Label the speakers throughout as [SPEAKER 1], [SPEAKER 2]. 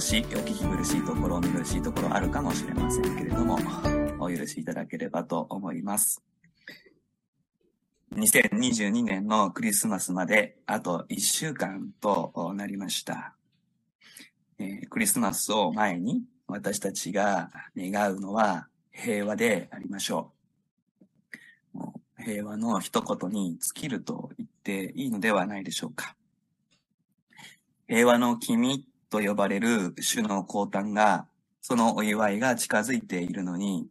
[SPEAKER 1] 少しお聞き苦しいところ、お見苦しいところあるかもしれませんけれども、お許しいただければと思います。2022年のクリスマスまであと1週間となりました。えー、クリスマスを前に私たちが願うのは平和でありましょう。もう平和の一言に尽きると言っていいのではないでしょうか。平和の君と呼ばれる主の降誕が、そのお祝いが近づいているのに、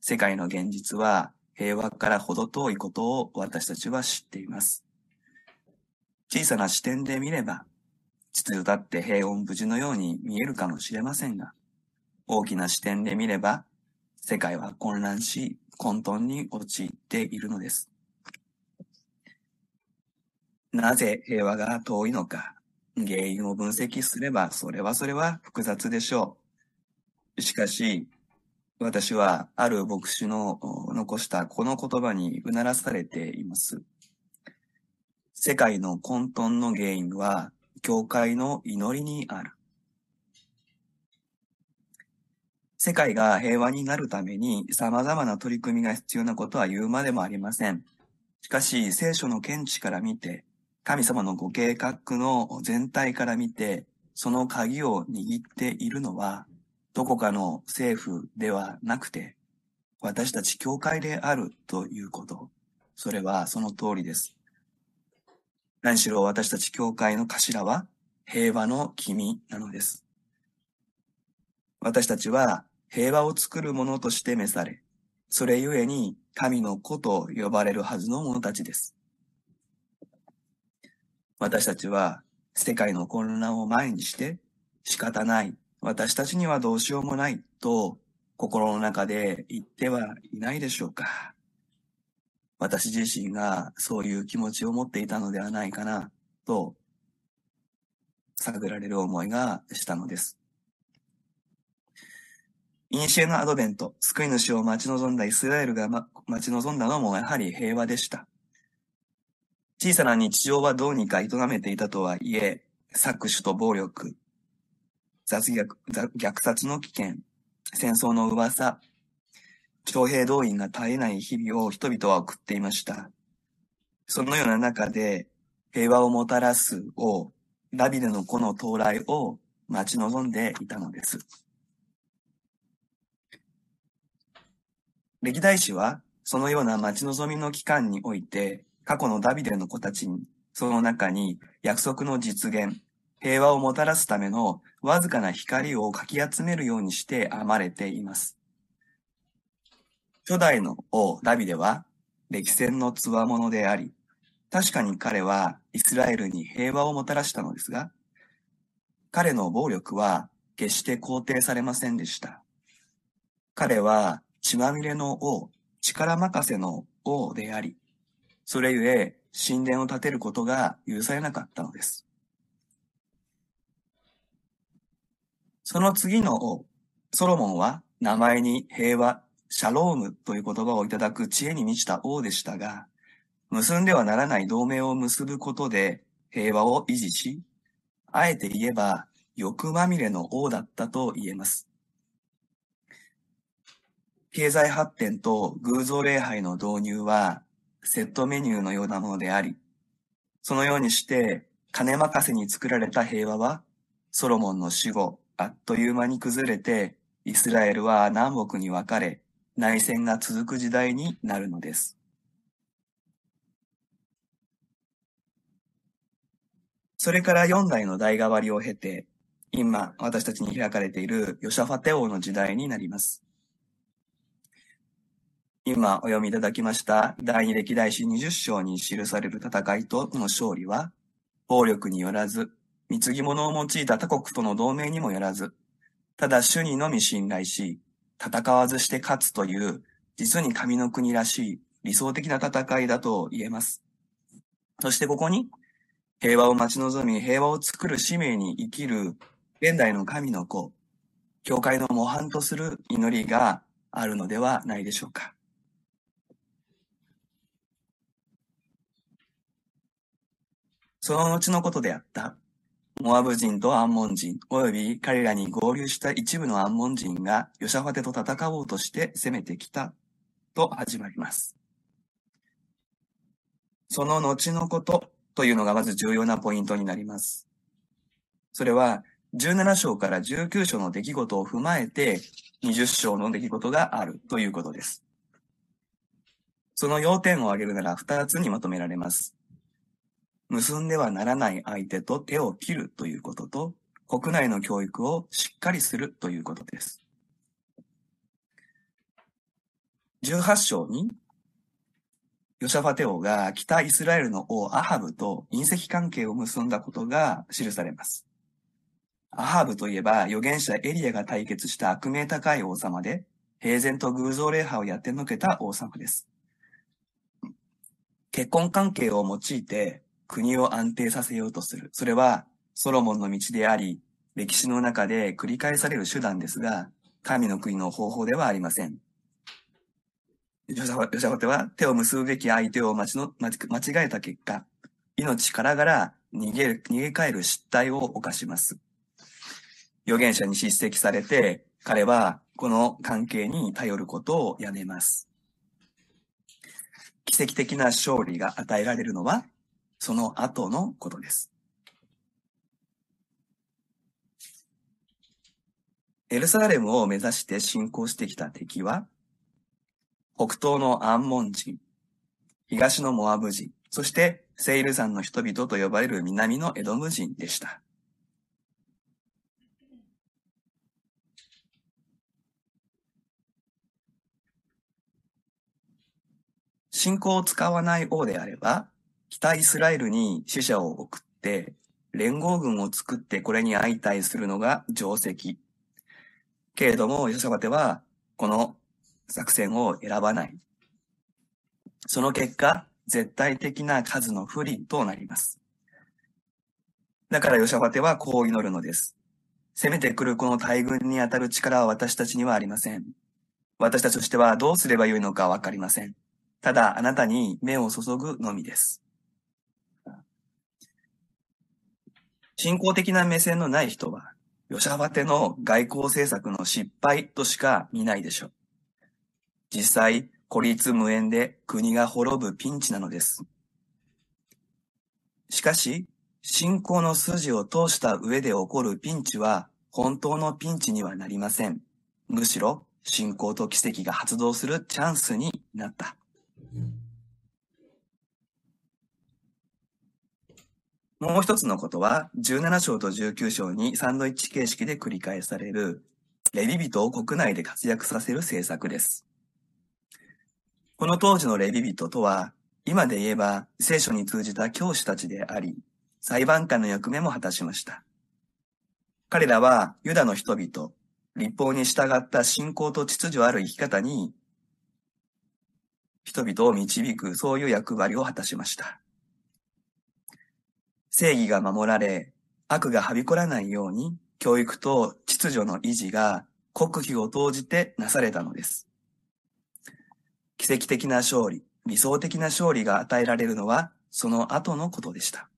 [SPEAKER 1] 世界の現実は平和から程遠いことを私たちは知っています。小さな視点で見れば、秩序だって平穏無事のように見えるかもしれませんが、大きな視点で見れば、世界は混乱し、混沌に陥っているのです。なぜ平和が遠いのか、原因を分析すれば、それはそれは複雑でしょう。しかし、私はある牧師の残したこの言葉にうならされています。世界の混沌の原因は、教会の祈りにある。世界が平和になるために様々な取り組みが必要なことは言うまでもありません。しかし、聖書の見地から見て、神様のご計画の全体から見て、その鍵を握っているのは、どこかの政府ではなくて、私たち教会であるということ。それはその通りです。何しろ私たち教会の頭は平和の君なのです。私たちは平和を作るものとして召され、それゆえに神の子と呼ばれるはずの者たちです。私たちは世界の混乱を前にして仕方ない私たちにはどうしようもないと心の中で言ってはいないでしょうか。私自身がそういう気持ちを持っていたのではないかなと探られる思いがしたのです。イニシエのアドベント、救い主を待ち望んだイスラエルが、待ち望んだのもやはり平和でした。小さな日常はどうにか営めていたとはいえ、搾取と暴力、雑虐、虐殺の危険、戦争の噂、徴兵動員が絶えない日々を人々は送っていました。そのような中で、平和をもたらす王、ダビデの子の到来を待ち望んでいたのです。歴代史は、そのような待ち望みの期間において、過去のダビデの子たちに、その中に約束の実現、平和をもたらすためのわずかな光をかき集めるようにして編まれています。初代の王ダビデは歴戦の強者であり、確かに彼はイスラエルに平和をもたらしたのですが、彼の暴力は決して肯定されませんでした。彼は血まみれの王、力任せの王であり、それゆえ神殿を建てることが許されなかったのです。その次の王、ソロモンは名前に平和、シャロームという言葉をいただく知恵に満ちた王でしたが、結んではならない同盟を結ぶことで平和を維持し、あえて言えば欲まみれの王だったと言えます。経済発展と偶像礼拝の導入はセットメニューのようなものであり、そのようにして金任せに作られた平和はソロモンの死後あっという間に崩れて、イスラエルは南北に分かれ、内戦が続く時代になるのです。それから四代の代替わりを経て、今私たちに開かれているヨシャファテ王の時代になります。今お読みいただきました第二歴代史20章に記される戦いとの勝利は、暴力によらず、貢ぎ物を用いた他国との同盟にもよらず、ただ主にのみ信頼し、戦わずして勝つという、実に神の国らしい理想的な戦いだと言えます。そしてここに、平和を待ち望み、平和を作る使命に生きる現代の神の子、教会の模範とする祈りがあるのではないでしょうか。その後のことであったモアブ人とアンモン人、及び彼らに合流した一部のアンモン人がヨシャファテと戦おうとして攻めてきたと始まります。その後のことというのがまず重要なポイントになります。それは17章から19章の出来事を踏まえて20章の出来事があるということです。その要点を挙げるなら2つにまとめられます。結んではならない相手と手を切るということと、国内の教育をしっかりするということです。18章に、ヨシャファテ王が北イスラエルの王アハブと隕石関係を結んだことが記されます。アハブといえば預言者エリアが対決した悪名高い王様で、平然と偶像礼拝をやってのけた王様です。結婚関係を用いて国を安定させようとする。それはソロモンの道であり、歴史の中で繰り返される手段ですが、神の国の方法ではありません。ヨシャフテは手を結ぶべき相手を間違えた結果、命からがら逃げる、逃げ帰る失態を犯します。預言者に叱責されて、彼はこの関係に頼ることをやめます。奇跡的な勝利が与えられるのは、その後のことです。エルサレムを目指して進行してきた敵は、北東のアンモン人、東のモアブ人、そしてセイル山の人々と呼ばれる南のエドム人でした。信仰を使わない王であれば、北イスラエルに死者を送って、連合軍を作ってこれに相対するのが定石。けれども、ヨシャバテは、この作戦を選ばない。その結果、絶対的な数の不利となります。だからヨシャバテはこう祈るのです。攻めてくるこの大軍に当たる力は私たちにはありません。私たちとしてはどうすればよいのかわかりません。ただあなたに目を注ぐのみです。信仰的な目線のない人は、ヨシャバテの外交政策の失敗としか見ないでしょう。実際、孤立無縁で国が滅ぶピンチなのです。しかし、信仰の筋を通した上で起こるピンチは本当のピンチにはなりません。むしろ信仰と奇跡が発動するチャンスになった。もう一つのことは、17章と19章にサンドイッチ形式で繰り返される、レビ人を国内で活躍させる政策です。この当時のレビ人とは、今で言えば聖書に通じた教師たちであり、裁判官の役目も果たしました。彼らはユダの人々、立法に従った信仰と秩序ある生き方に、人々を導く、そういう役割を果たしました。正義が守られ、悪がはびこらないように、教育と秩序の維持が国費を投じてなされたのです。奇跡的な勝利、理想的な勝利が与えられるのは、その後のことでした。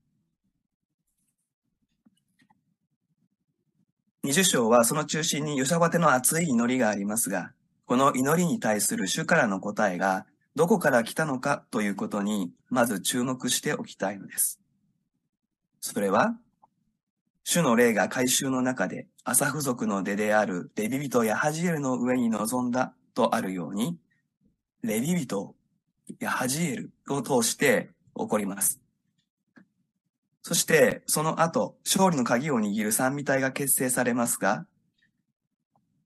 [SPEAKER 1] 20章はその中心にヨシャバテの熱い祈りがありますが、この祈りに対する主からの答えがどこから来たのかということに、まず注目しておきたいのです。それは、主の霊が回収の中で、アサフ族の出であるレビ人ヤハジエルの上に臨んだとあるように、レビ人ヤハジエルを通して起こります。そして、その後、勝利の鍵を握る三位体が結成されますが、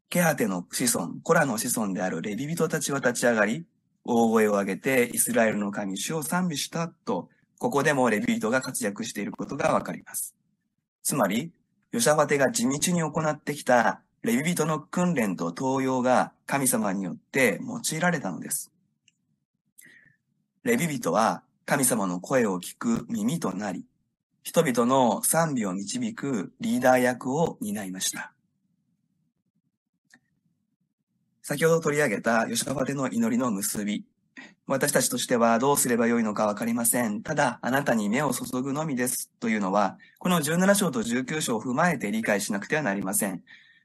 [SPEAKER 1] ケハテの子孫、コラの子孫であるレビ人たちは立ち上がり、大声を上げてイスラエルの神主を賛美したとここでもレビートが活躍していることがわかります。つまり、ヨシャファテが地道に行ってきたレビ人の訓練と登用が神様によって用いられたのです。レビ人は神様の声を聞く耳となり、人々の賛美を導くリーダー役を担いました。先ほど取り上げたヨシャファテの祈りの結び、私たちとしてはどうすればよいのかわかりません。ただ、あなたに目を注ぐのみです。というのは、この17章と19章を踏まえて理解しなくてはなりません。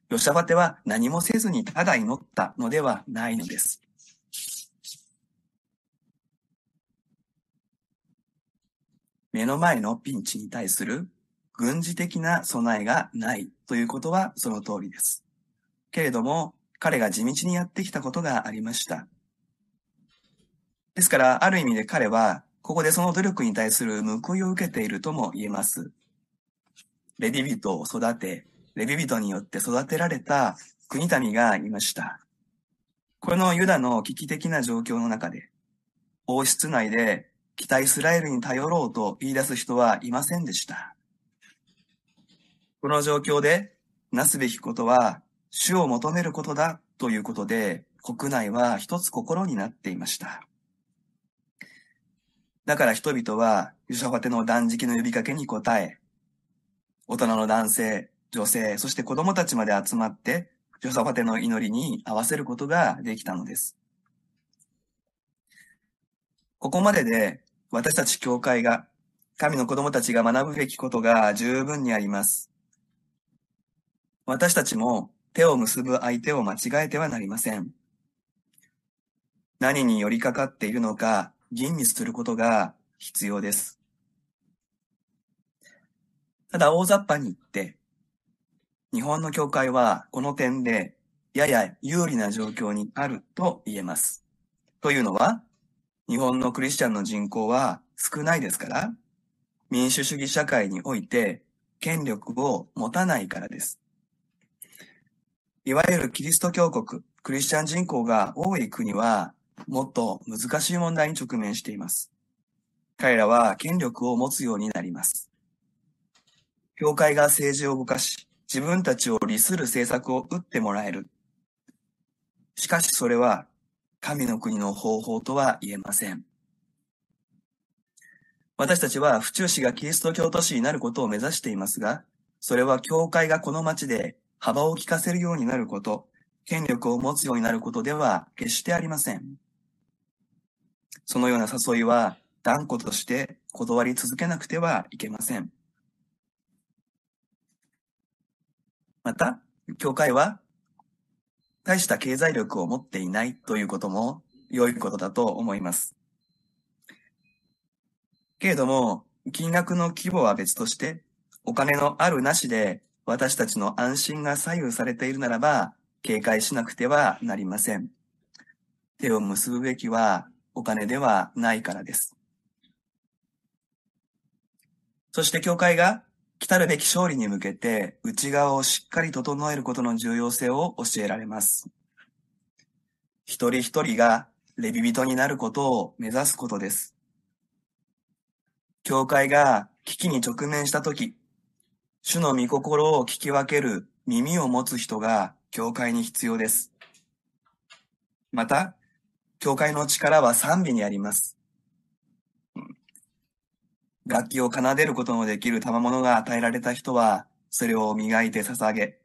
[SPEAKER 1] ヨシャファテは何もせずにただ祈ったのではないのです。目の前のピンチに対する軍事的な備えがないということはその通りです。けれども、彼が地道にやってきたことがありました。ですから、ある意味で彼は、ここでその努力に対する報いを受けているとも言えます。レビ人を育て、レビ人によって育てられた国民がいました。このユダの危機的な状況の中で、王室内で北イスラエルに頼ろうと言い出す人はいませんでした。この状況で、なすべきことは、主を求めることだということで、国内は一つ心になっていました。だから人々は、ユシャファテの断食の呼びかけに応え、大人の男性、女性、そして子供たちまで集まって、ヨサファテの祈りに合わせることができたのです。ここまでで私たち教会が神の子供たちが学ぶべきことが十分にあります。私たちも手を結ぶ相手を間違えてはなりません。何に寄りかかっているのか吟味することが必要です。ただ大雑把に言って、日本の教会はこの点でやや有利な状況にあると言えます。というのは、日本のクリスチャンの人口は少ないですから、民主主義社会において権力を持たないからです。いわゆるキリスト教国、クリスチャン人口が多い国は、もっと難しい問題に直面しています。彼らは権力を持つようになります。教会が政治を動かし、自分たちを利する政策を打ってもらえる。しかしそれは、神の国の方法とは言えません。私たちは府中市がキリスト教都市になることを目指していますが、それは教会がこの町で幅を利かせるようになること、権力を持つようになることでは決してありません。そのような誘いは断固として断り続けなくてはいけません。また、教会は大した経済力を持っていないということも良いことだと思います。けれども、金額の規模は別として、お金のあるなしで私たちの安心が左右されているならば、警戒しなくてはなりません。手を結ぶべきはお金ではないからです。そして教会が来たるべき勝利に向けて内側をしっかり整えることの重要性を教えられます。一人一人がレビ人になることを目指すことです。教会が危機に直面したとき、主の御心を聞き分ける耳を持つ人が教会に必要です。また、教会の力は賛美にあります。楽器を奏でることのできる賜物が与えられた人は、それを磨いて捧げ、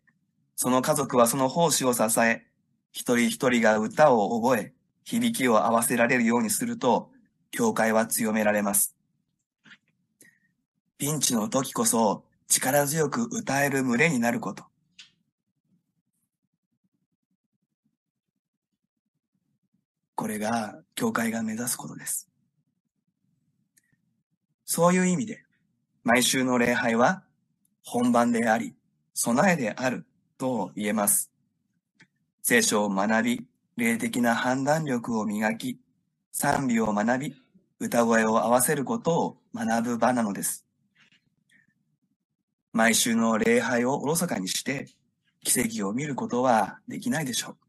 [SPEAKER 1] その家族はその奉仕を支え、一人一人が歌を覚え、響きを合わせられるようにすると、教会は強められます。ピンチの時こそ、力強く歌える群れになること。これが教会が目指すことです。そういう意味で、毎週の礼拝は本番であり、備えであると言えます。聖書を学び、霊的な判断力を磨き、賛美を学び、歌声を合わせることを学ぶ場なのです。毎週の礼拝をおろそかにして、奇跡を見ることはできないでしょう。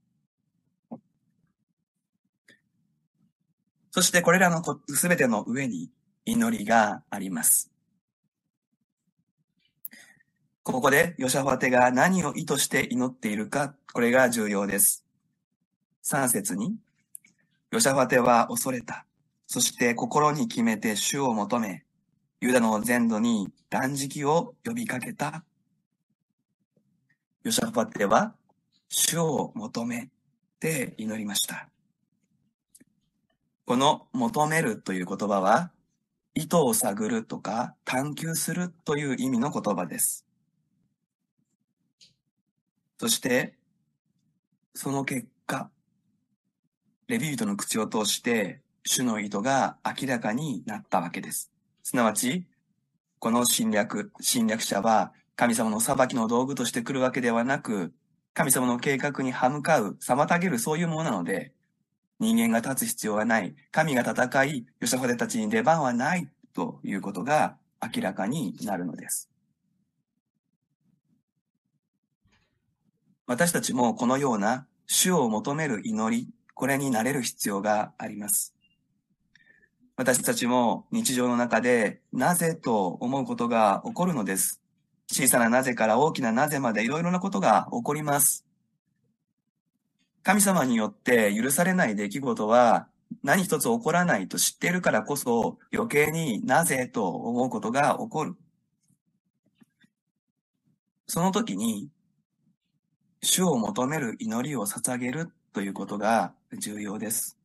[SPEAKER 1] そしてこれらのすべての上に祈りがあります。ここでヨシャファテが何を意図して祈っているか、これが重要です。3節に、ヨシャファテは恐れた。そして心に決めて主を求め、ユダの全土に断食を呼びかけた。ヨシャファテは主を求めて祈りました。この求めるという言葉は、意図を探るとか探求するという意味の言葉です。そして、その結果、レビュートの口を通して、主の意図が明らかになったわけです。すなわち、この侵略、侵略者は神様の裁きの道具として来るわけではなく、神様の計画に歯向かう、妨げるそういうものなので、人間が立つ必要はない。神が戦い、ヨシャファテたちに出番はないということが明らかになるのです。私たちもこのような主を求める祈り、これになれる必要があります。私たちも日常の中でなぜと思うことが起こるのです。小さななぜから大きななぜまでいろいろなことが起こります。神様によって許されない出来事は何一つ起こらないと知っているからこそ余計になぜと思うことが起こる。その時に主を求める祈りを捧げるということが重要です。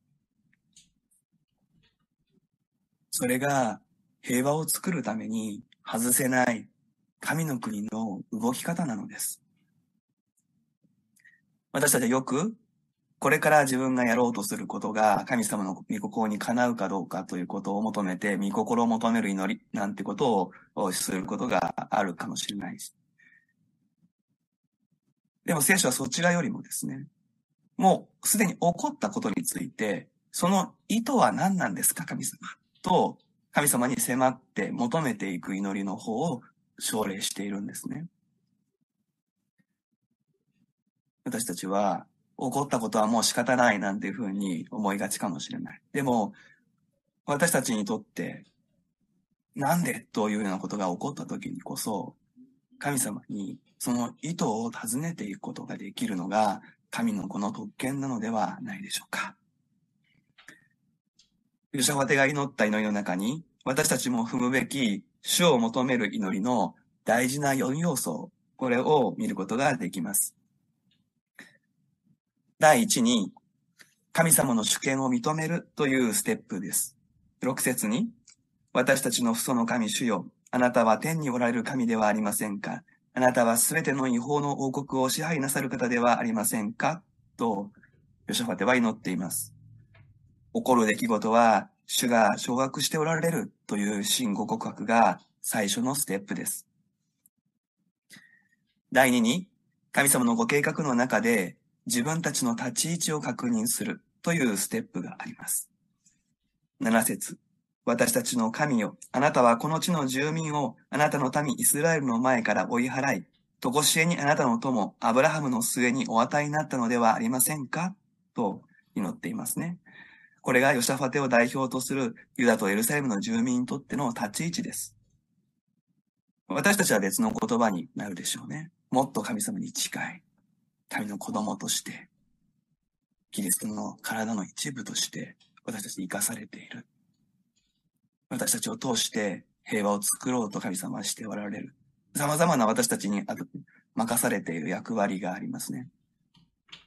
[SPEAKER 1] それが平和を作るために外せない神の国の動き方なのです。私たちはよくこれから自分がやろうとすることが神様の御心にかなうかどうかということを求めて、御心を求める祈りなんてことをすることがあるかもしれないし。でも聖書はそちらよりもですね、もうすでに起こったことについて、その意図は何なんですか、神様と、神様に迫って求めていく祈りの方を奨励しているんですね。私たちは、起こったことはもう仕方ないなんていうふうに思いがちかもしれない。でも、私たちにとって、なんでというようなことが起こった時にこそ、神様にその意図を尋ねていくことができるのが、神のこの特権なのではないでしょうか。ユシャファテが祈った祈りの中に、私たちも踏むべき主を求める祈りの大事な4要素、これを見ることができます。第一に、神様の主権を認めるというステップです。6節に、私たちの父祖の神主よ、あなたは天におられる神ではありませんかあなたはすべての違法の王国を支配なさる方ではありませんかと、ヨシャファテは祈っています。起こる出来事は、主が掌握しておられるという信号告白が最初のステップです。第二に、神様のご計画の中で自分たちの立ち位置を確認するというステップがあります。7節私たちの神よ、あなたはこの地の住民をあなたの民イスラエルの前から追い払い、とこしえにあなたの友、アブラハムの末にお与えになったのではありませんか？と祈っていますね。これがヨシャファテを代表とするユダとエルサレムの住民にとっての立ち位置です。私たちは別の言葉になるでしょうね。もっと神様に近い。神の子供として、キリストの体の一部として私たちに生かされている。私たちを通して平和を作ろうと神様はしておられる。様々な私たちに任されている役割がありますね。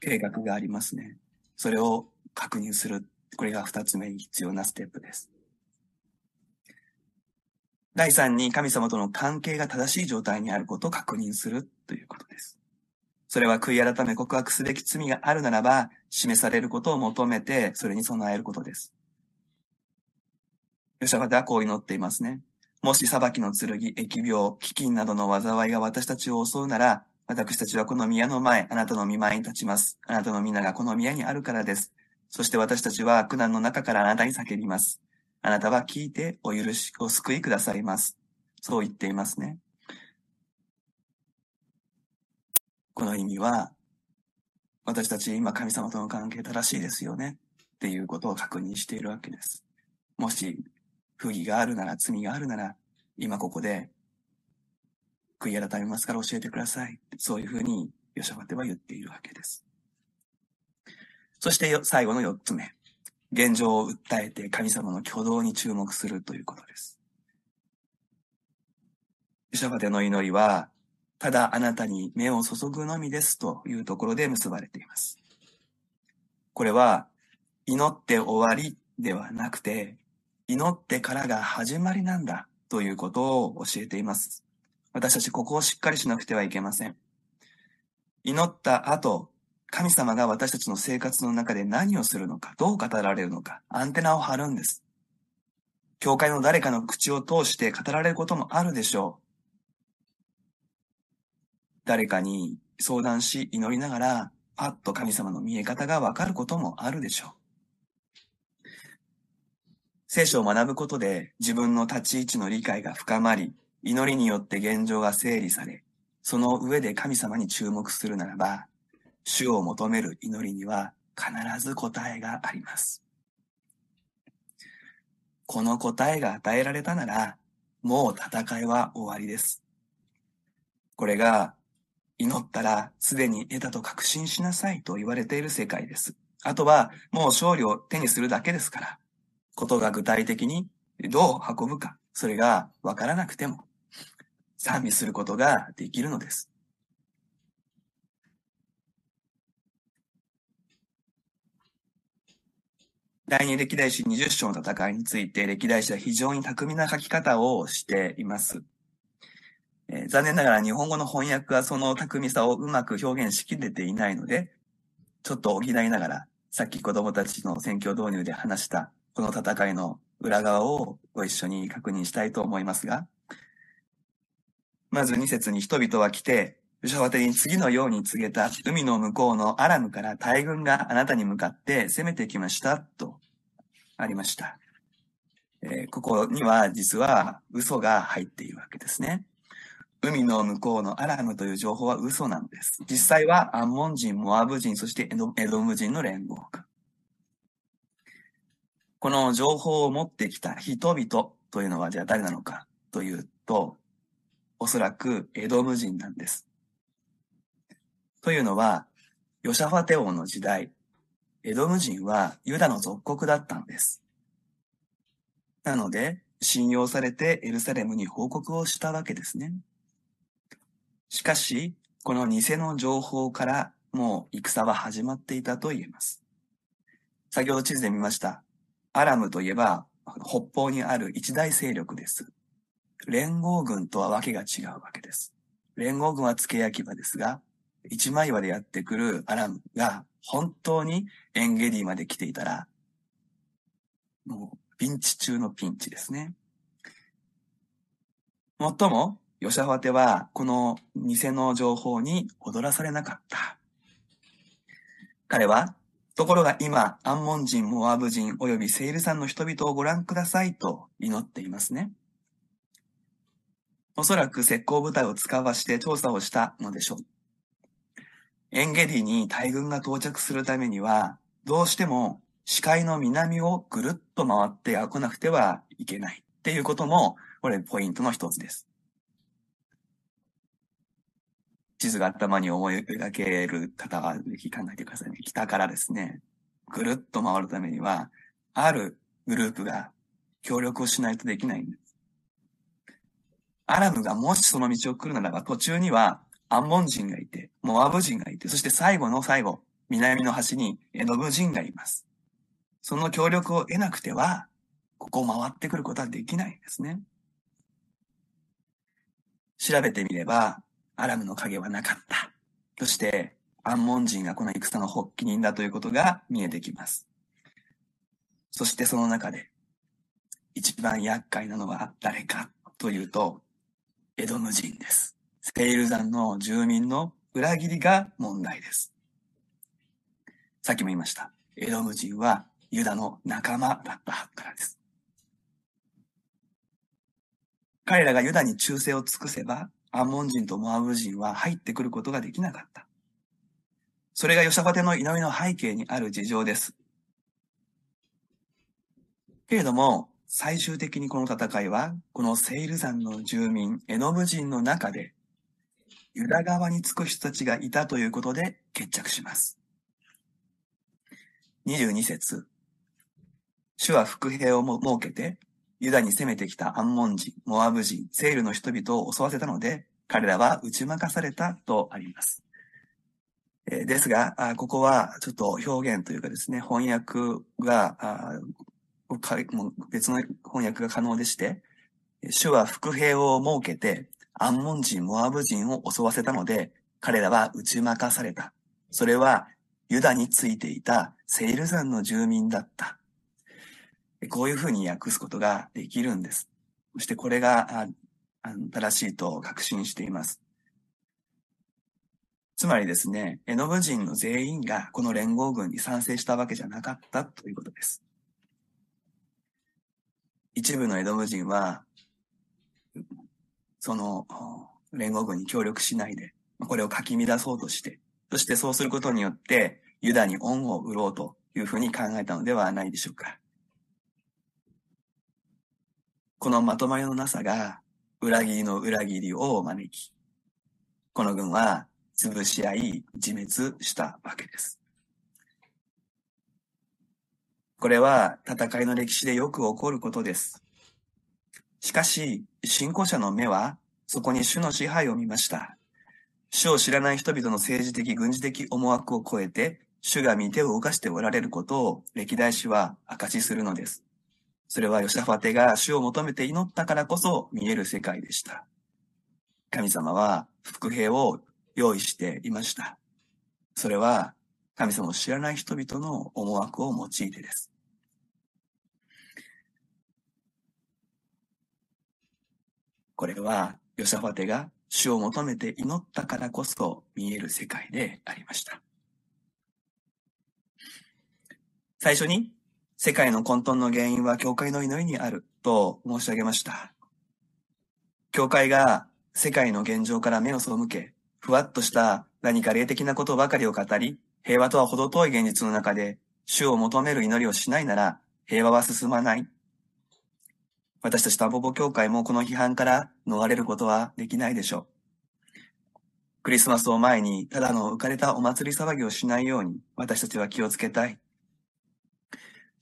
[SPEAKER 1] 計画がありますね。それを確認する。これが二つ目に必要なステップです。第三に神様との関係が正しい状態にあることを確認するということです。それは悔い改め告白すべき罪があるならば、示されることを求めて、それに備えることです。ヨシャファテはこう祈っていますね。もし裁きの剣、疫病、飢饉などの災いが私たちを襲うなら、私たちはこの宮の前、あなたの見舞いに立ちます。あなたの皆がこの宮にあるからです。そして私たちは苦難の中からあなたに叫びます。あなたは聞いてお許し、お救いくださいます。そう言っていますね。この意味は、私たち今神様との関係正しいですよねっていうことを確認しているわけです。もし不義があるなら、罪があるなら、今ここで、悔い改めますから教えてください。そういうふうに、ヨシャファテは言っているわけです。そして最後の四つ目。現状を訴えて神様の挙動に注目するということです。ヨシャファテの祈りは、ただあなたに目を注ぐのみですというところで結ばれています。これは、祈って終わりではなくて、祈ってからが始まりなんだということを教えています。私たちここをしっかりしなくてはいけません。祈った後、神様が私たちの生活の中で何をするのか、どう語られるのか、アンテナを張るんです。教会の誰かの口を通して語られることもあるでしょう。誰かに相談し祈りながら、パッと神様の見え方がわかることもあるでしょう。聖書を学ぶことで自分の立ち位置の理解が深まり、祈りによって現状が整理され、その上で神様に注目するならば、主を求める祈りには必ず答えがあります。この答えが与えられたなら、もう戦いは終わりです。これが祈ったらすでに得たと確信しなさいと言われている世界です。あとはもう勝利を手にするだけですから、ことが具体的にどう運ぶか、それがわからなくても賛美することができるのです。第二歴代史20章の戦いについて歴代史は非常に巧みな書き方をしています。えー、残念ながら日本語の翻訳はその巧みさをうまく表現しきれていないので、ちょっと補いながら、さっき子供たちの選挙導入で話したこの戦いの裏側をご一緒に確認したいと思いますが、まず2節に人々は来て、ヨシャファテに次のように告げた海の向こうのアラムから大軍があなたに向かって攻めてきましたとありました。えー、ここには実は嘘が入っているわけですね。海の向こうのアラムという情報は嘘なんです。実際はアンモン人、モアブ人、そしてエドム人の連合軍。この情報を持ってきた人々というのはじゃあ誰なのかというと、おそらくエドム人なんです。というのは、ヨシャファテ王の時代、エドム人はユダの属国だったんです。なので、信用されてエルサレムに報告をしたわけですね。しかし、この偽の情報からもう戦は始まっていたと言えます。先ほど地図で見ました。アラムといえば北方にある一大勢力です。連合軍とはわけが違うわけです。連合軍は付け焼き場ですが、一枚岩でやってくるアラムが本当にエンゲディまで来ていたら、もうピンチ中のピンチですね。もっとも、ヨシャファテは、この偽の情報に踊らされなかった。彼は、ところが今、アンモン人、モアブ人、及びセイル山の人々をご覧くださいと祈っていますね。おそらく石膏部隊を使わして調査をしたのでしょう。エンゲディに大軍が到着するためには、どうしても視界の南をぐるっと回って来なくてはいけないっていうことも、これポイントの一つです。地図が頭に思い描ける方はぜひ考えてくださいね。北からですね、ぐるっと回るためには、あるグループが協力をしないとできないんです。アラムがもしその道を来るならば、途中にはアンモン人がいて、モアブ人がいて、そして最後の最後、南の端にエドブ人がいます。その協力を得なくては、ここを回ってくることはできないんですね。調べてみれば、アラムの影はなかった。そして、アンモン人がこの戦の発起人だということが見えてきます。そしてその中で、一番厄介なのは誰かというと、エドム人です。セイル山の住民の裏切りが問題です。さっきも言いました。エドム人はユダの仲間だったからです。彼らがユダに忠誠を尽くせば、アンモン人とモアブ人は入ってくることができなかった。それがヨシャファテの祈りの背景にある事情です。けれども、最終的にこの戦いは、このセイル山の住民、エノブ人の中で、ユダ側につく人たちがいたということで決着します。22節主は伏兵を設けて、ユダに攻めてきたアンモン人、モアブ人、セールの人々を襲わせたので、彼らは打ち負かされたとあります。えですが、ここはちょっと表現というかですね、翻訳がかもう別の翻訳が可能でして、主は伏兵を設けて、アンモン人、モアブ人を襲わせたので、彼らは打ち負かされた。それは、ユダについていたセイル山の住民だった。こういうふうに訳すことができるんです。そしてこれがああの正しいと確信しています。つまりですね、エノブ人の全員がこの連合軍に賛成したわけじゃなかったということです。一部のエドム人は、その連合軍に協力しないで、これをかき乱そうとして、そしてそうすることによって、ユダに恩を売ろうというふうに考えたのではないでしょうか。このまとまりのなさが、裏切りの裏切りを招き、この軍は潰し合い、自滅したわけです。これは戦いの歴史でよく起こることです。しかし、信仰者の目はそこに主の支配を見ました。主を知らない人々の政治的、軍事的思惑を超えて、主が見手を動かしておられることを歴代史は証しするのです。それはヨシャファテが主を求めて祈ったからこそ見える世界でした。神様は伏兵を用意していました。それは神様を知らない人々の思惑を用いてです。これはヨシャファテが主を求めて祈ったからこそ見える世界でありました。最初に世界の混沌の原因は教会の祈りにあると申し上げました。教会が世界の現状から目を背け、ふわっとした何か霊的なことばかりを語り、平和とは程遠い現実の中で主を求める祈りをしないなら平和は進まない。私たちタンポポ教会もこの批判から逃れることはできないでしょう。クリスマスを前にただの浮かれたお祭り騒ぎをしないように私たちは気をつけたい。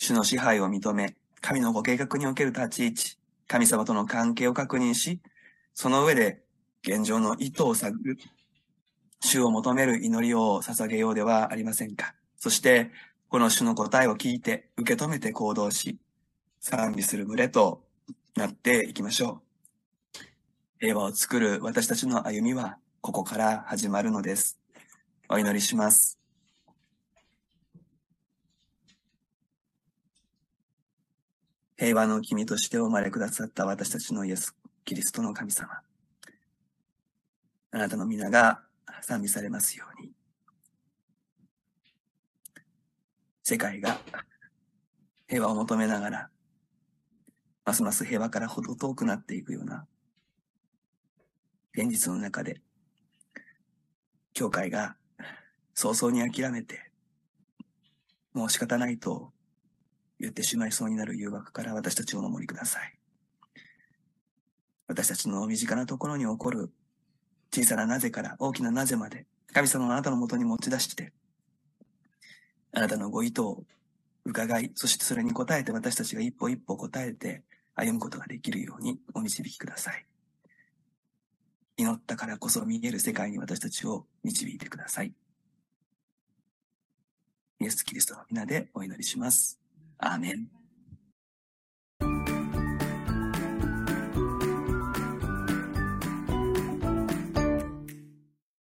[SPEAKER 1] 主の支配を認め、神のご計画における立ち位置、神様との関係を確認し、その上で現状の意図を探る、主を求める祈りを捧げようではありませんか。そして、この主の答えを聞いて、受け止めて行動し、賛美する群れとなっていきましょう。平和を作る私たちの歩みは、ここから始まるのです。お祈りします。平和の君としてお生まれくださった私たちのイエス・キリストの神様。あなたの皆が賛美されますように。世界が平和を求めながら、ますます平和からほど遠くなっていくような現実の中で、教会が早々に諦めて、もう仕方ないと言ってしまいそうになる誘惑から私たちをお守りください。私たちの身近なところに起こる小さななぜから大きななぜまで神様のあなたのもとに持ち出して、あなたのご意図を伺い、そしてそれに応えて私たちが一歩一歩答えて歩むことができるようにお導きください。祈ったからこそ見える世界に私たちを導いてください。イエス・キリストの皆でお祈りします。アーメン。